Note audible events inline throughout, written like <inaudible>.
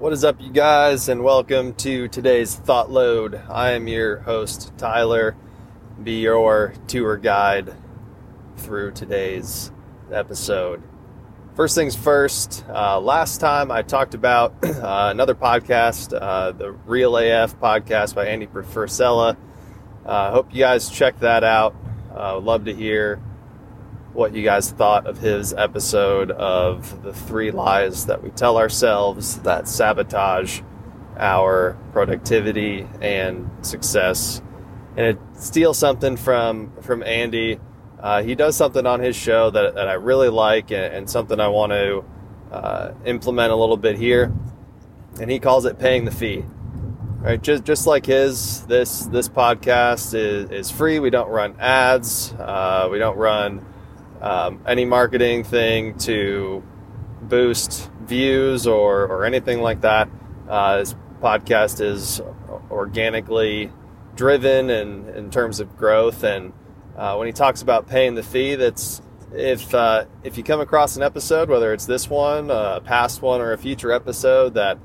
What is up, you guys, and welcome to today's Thought Load. I am your host, Tyler, be your tour guide through today's episode. First things first, uh, last time I talked about <clears throat> uh, another podcast, uh, the Real AF podcast by Andy Frisella. I uh, hope you guys check that out. Uh, would love to hear what you guys thought of his episode of the three lies that we tell ourselves that sabotage our productivity and success. And it steals something from from Andy. Uh, he does something on his show that, that I really like and, and something I want to uh, implement a little bit here. And he calls it paying the fee. Right, just just like his, this this podcast is, is free. We don't run ads. Uh, we don't run um, any marketing thing to boost views or, or anything like that. Uh, this podcast is organically driven in, in terms of growth. And uh, when he talks about paying the fee, that's if uh, if you come across an episode, whether it's this one, a past one, or a future episode that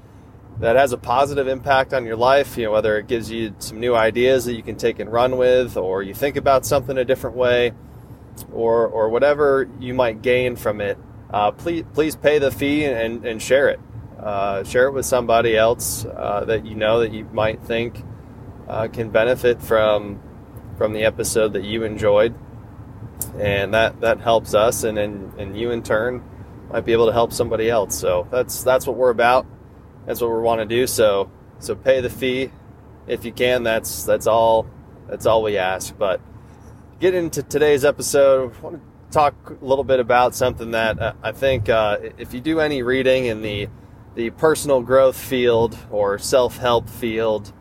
that has a positive impact on your life, you know, whether it gives you some new ideas that you can take and run with, or you think about something a different way, or or whatever you might gain from it, uh, please please pay the fee and, and share it. Uh, share it with somebody else uh, that you know that you might think uh, can benefit from from the episode that you enjoyed, and that that helps us, and and, and you in turn might be able to help somebody else. So that's that's what we're about. That's what we want to do. So so pay the fee if you can. That's that's all that's all we ask. But get into today's episode, I want to talk a little bit about something that uh, I think uh, if you do any reading in the the personal growth field or self help field,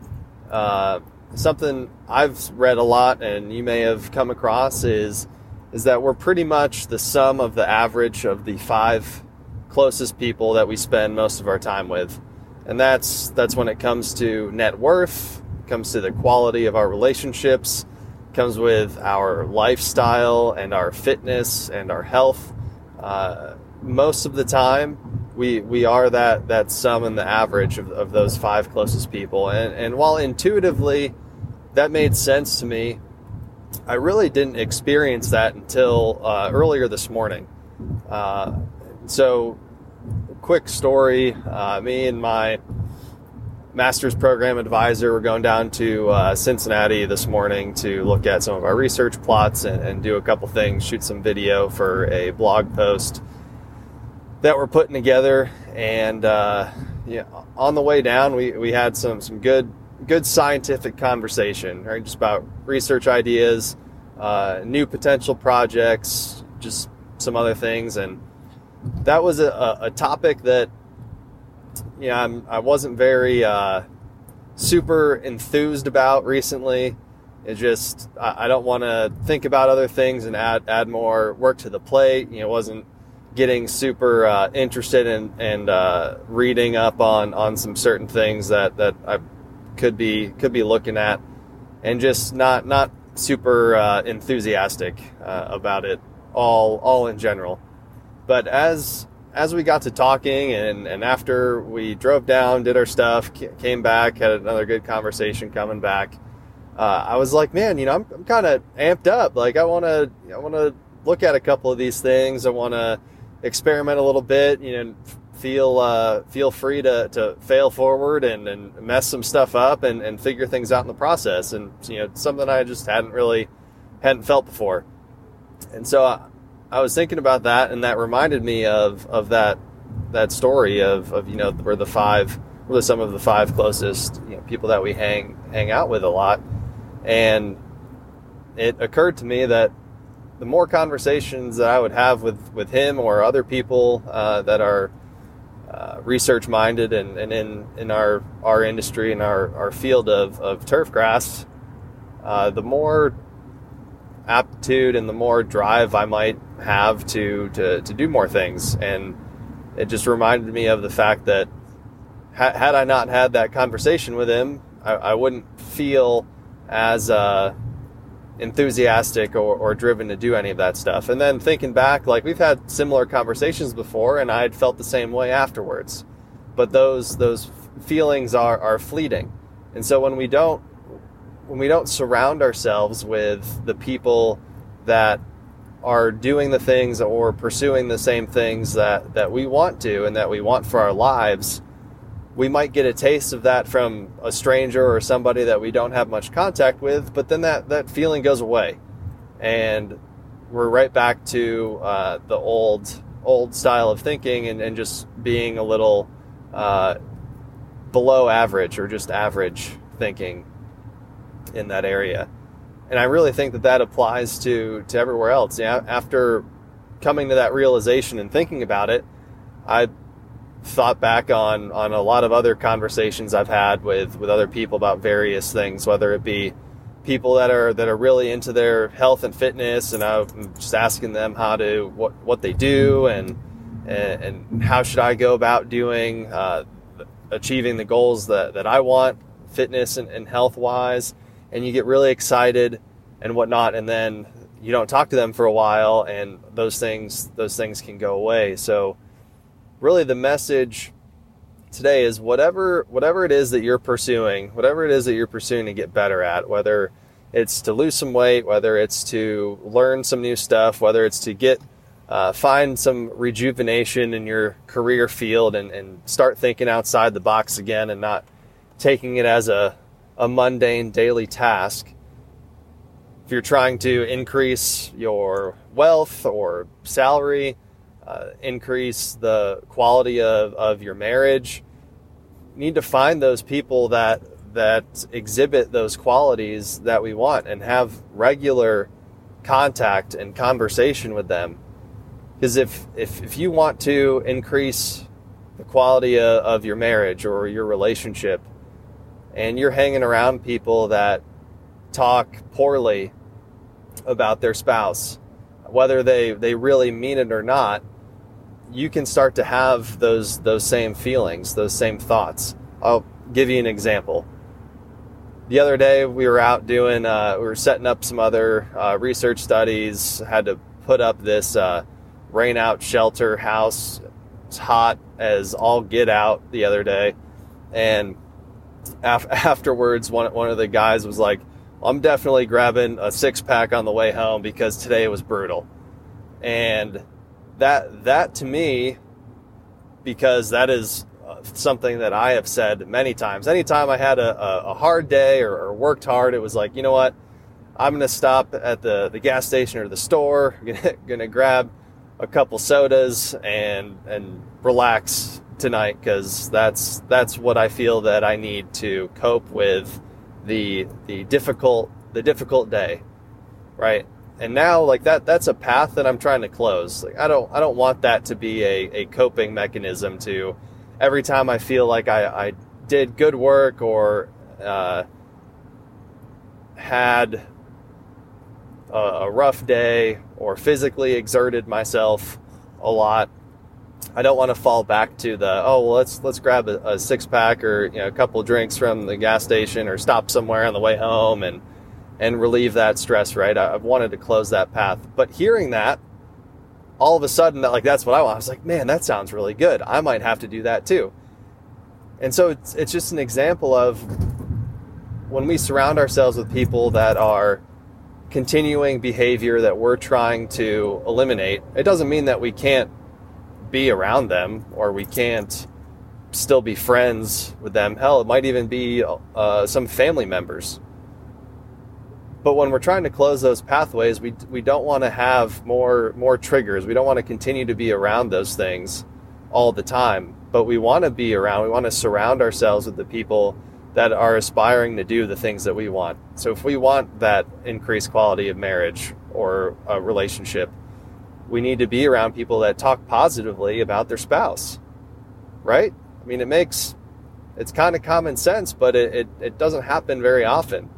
uh, something I've read a lot and you may have come across is is that we're pretty much the sum of the average of the five closest people that we spend most of our time with, and that's that's when it comes to net worth, comes to the quality of our relationships comes with our lifestyle and our fitness and our health. Uh, most of the time, we we are that that sum and the average of, of those five closest people. And and while intuitively that made sense to me, I really didn't experience that until uh, earlier this morning. Uh, so, quick story: uh, me and my master's program advisor. We're going down to uh, Cincinnati this morning to look at some of our research plots and, and, do a couple things, shoot some video for a blog post that we're putting together. And uh, yeah, on the way down, we, we had some some good good scientific conversation, right? Just about research ideas, uh, new potential projects, just some other things, and that was a, a topic that you know, I'm, I wasn't very uh, super enthused about recently. It just I, I don't want to think about other things and add add more work to the plate. You know, wasn't getting super uh, interested in and uh, reading up on on some certain things that that I could be could be looking at, and just not not super uh, enthusiastic uh, about it all all in general. But as as we got to talking and, and after we drove down, did our stuff, came back, had another good conversation coming back, uh, I was like, man, you know, I'm, I'm kind of amped up. Like, I want to, I want to look at a couple of these things. I want to experiment a little bit. You know, feel uh, feel free to, to fail forward and, and mess some stuff up and, and figure things out in the process. And you know, something I just hadn't really hadn't felt before. And so uh, I was thinking about that, and that reminded me of of that that story of, of you know where the five were some of the five closest you know, people that we hang hang out with a lot, and it occurred to me that the more conversations that I would have with with him or other people uh, that are uh, research minded and, and in in our our industry and our our field of of turf grass, uh, the more aptitude and the more drive I might have to, to, to do more things. And it just reminded me of the fact that ha- had I not had that conversation with him, I, I wouldn't feel as uh, enthusiastic or, or driven to do any of that stuff. And then thinking back, like we've had similar conversations before, and I had felt the same way afterwards. but those those feelings are are fleeting. And so when we don't when we don't surround ourselves with the people that are doing the things or pursuing the same things that, that we want to and that we want for our lives, we might get a taste of that from a stranger or somebody that we don't have much contact with, but then that, that feeling goes away. And we're right back to uh, the old old style of thinking and, and just being a little uh, below average or just average thinking in that area. And I really think that that applies to, to everywhere else. Yeah, after coming to that realization and thinking about it, I thought back on, on a lot of other conversations I've had with, with other people about various things, whether it be people that are that are really into their health and fitness, and I'm just asking them how to what what they do and and, and how should I go about doing uh, achieving the goals that that I want, fitness and, and health wise and you get really excited and whatnot, and then you don't talk to them for a while, and those things those things can go away. So, really, the message today is whatever whatever it is that you're pursuing, whatever it is that you're pursuing to get better at, whether it's to lose some weight, whether it's to learn some new stuff, whether it's to get uh, find some rejuvenation in your career field and, and start thinking outside the box again and not taking it as a a mundane daily task. If you're trying to increase your wealth or salary, uh, increase the quality of, of your marriage, you need to find those people that that exhibit those qualities that we want and have regular contact and conversation with them. Because if, if, if you want to increase the quality of, of your marriage or your relationship, and you're hanging around people that talk poorly about their spouse, whether they, they really mean it or not, you can start to have those those same feelings, those same thoughts. I'll give you an example. The other day we were out doing, uh, we were setting up some other uh, research studies. Had to put up this uh, rain out shelter house. It's hot as all get out the other day, and af- <laughs> afterwards, one one of the guys was like, "I'm definitely grabbing a six pack on the way home because today was brutal," and that that to me, because that is uh, something that I have said many times. Anytime I had a, a, a hard day or, or, worked hard, it was like, you know what, I'm gonna stop at the the gas station or the store, <laughs> gonna, gonna grab a couple sodas and and relax tonight because that's that's what I feel that I need to cope with the the difficult the difficult day, right? And now like that that's a path that I'm trying to close. Like I don't I don't want that to be a, a coping mechanism to every time I feel like I, I did good work or uh, had a, a rough day or physically exerted myself a lot I don't want to fall back to the oh well let's let's grab a, a six pack or you know a couple drinks from the gas station or stop somewhere on the way home and and relieve that stress right? I, have wanted to close that path. But hearing that all of a sudden that like that's what I want. I was like man that sounds really good. I might have to do that too. And so it's it's just an example of when we surround ourselves with people that are continuing behavior that we're trying to eliminate it doesn't mean that we can't be around them or we can't still be friends with them. Hell, it might even be uh, some family members. But when we're trying to close those pathways, we, we don't want to have more more triggers. We don't want to continue to be around those things all the time. But we want to be around. We want to surround ourselves with the people that are aspiring to do the things that we want. So if we want that increased quality of marriage or a relationship, we need to be around people that talk positively about their spouse, right? I mean, it makes, it's kind of common sense, but it, it, it doesn't happen very often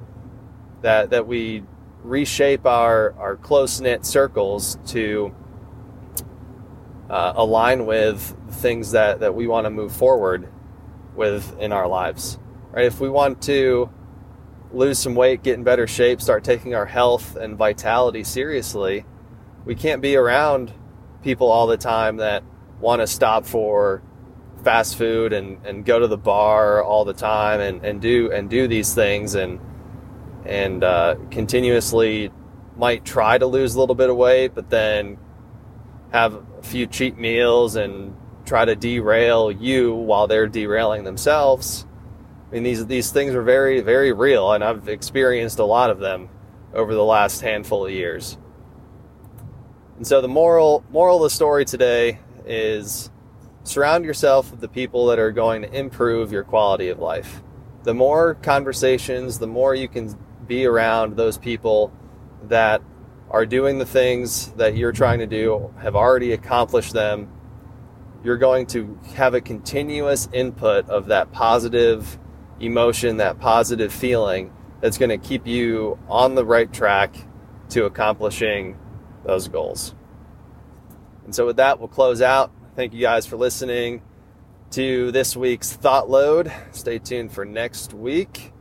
that, that we reshape our, our close knit circles to uh, align with things that, that we want to move forward with in our lives, right? If we want to lose some weight, get in better shape, start taking our health and vitality seriously, we can't be around people all the time that want to stop for fast food and, and go to the bar all the time and, and do and do these things and and uh, continuously might try to lose a little bit of weight, but then have a few cheat meals and try to derail you while they're derailing themselves. I mean, these these things are very very real, and I've experienced a lot of them over the last handful of years. And so the moral moral of the story today is surround yourself with the people that are going to improve your quality of life. The more conversations, the more you can be around those people that are doing the things that you're trying to do, have already accomplished them, you're going to have a continuous input of that positive emotion, that positive feeling that's going to keep you on the right track to accomplishing those goals. And so, with that, we'll close out. Thank you guys for listening to this week's Thought Load. Stay tuned for next week,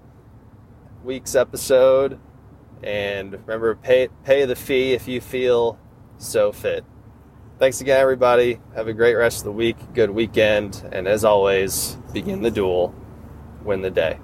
week's episode. And remember, pay, pay the fee if you feel so fit. Thanks again, everybody. Have a great rest of the week, good weekend, and as always, begin the duel, win the day.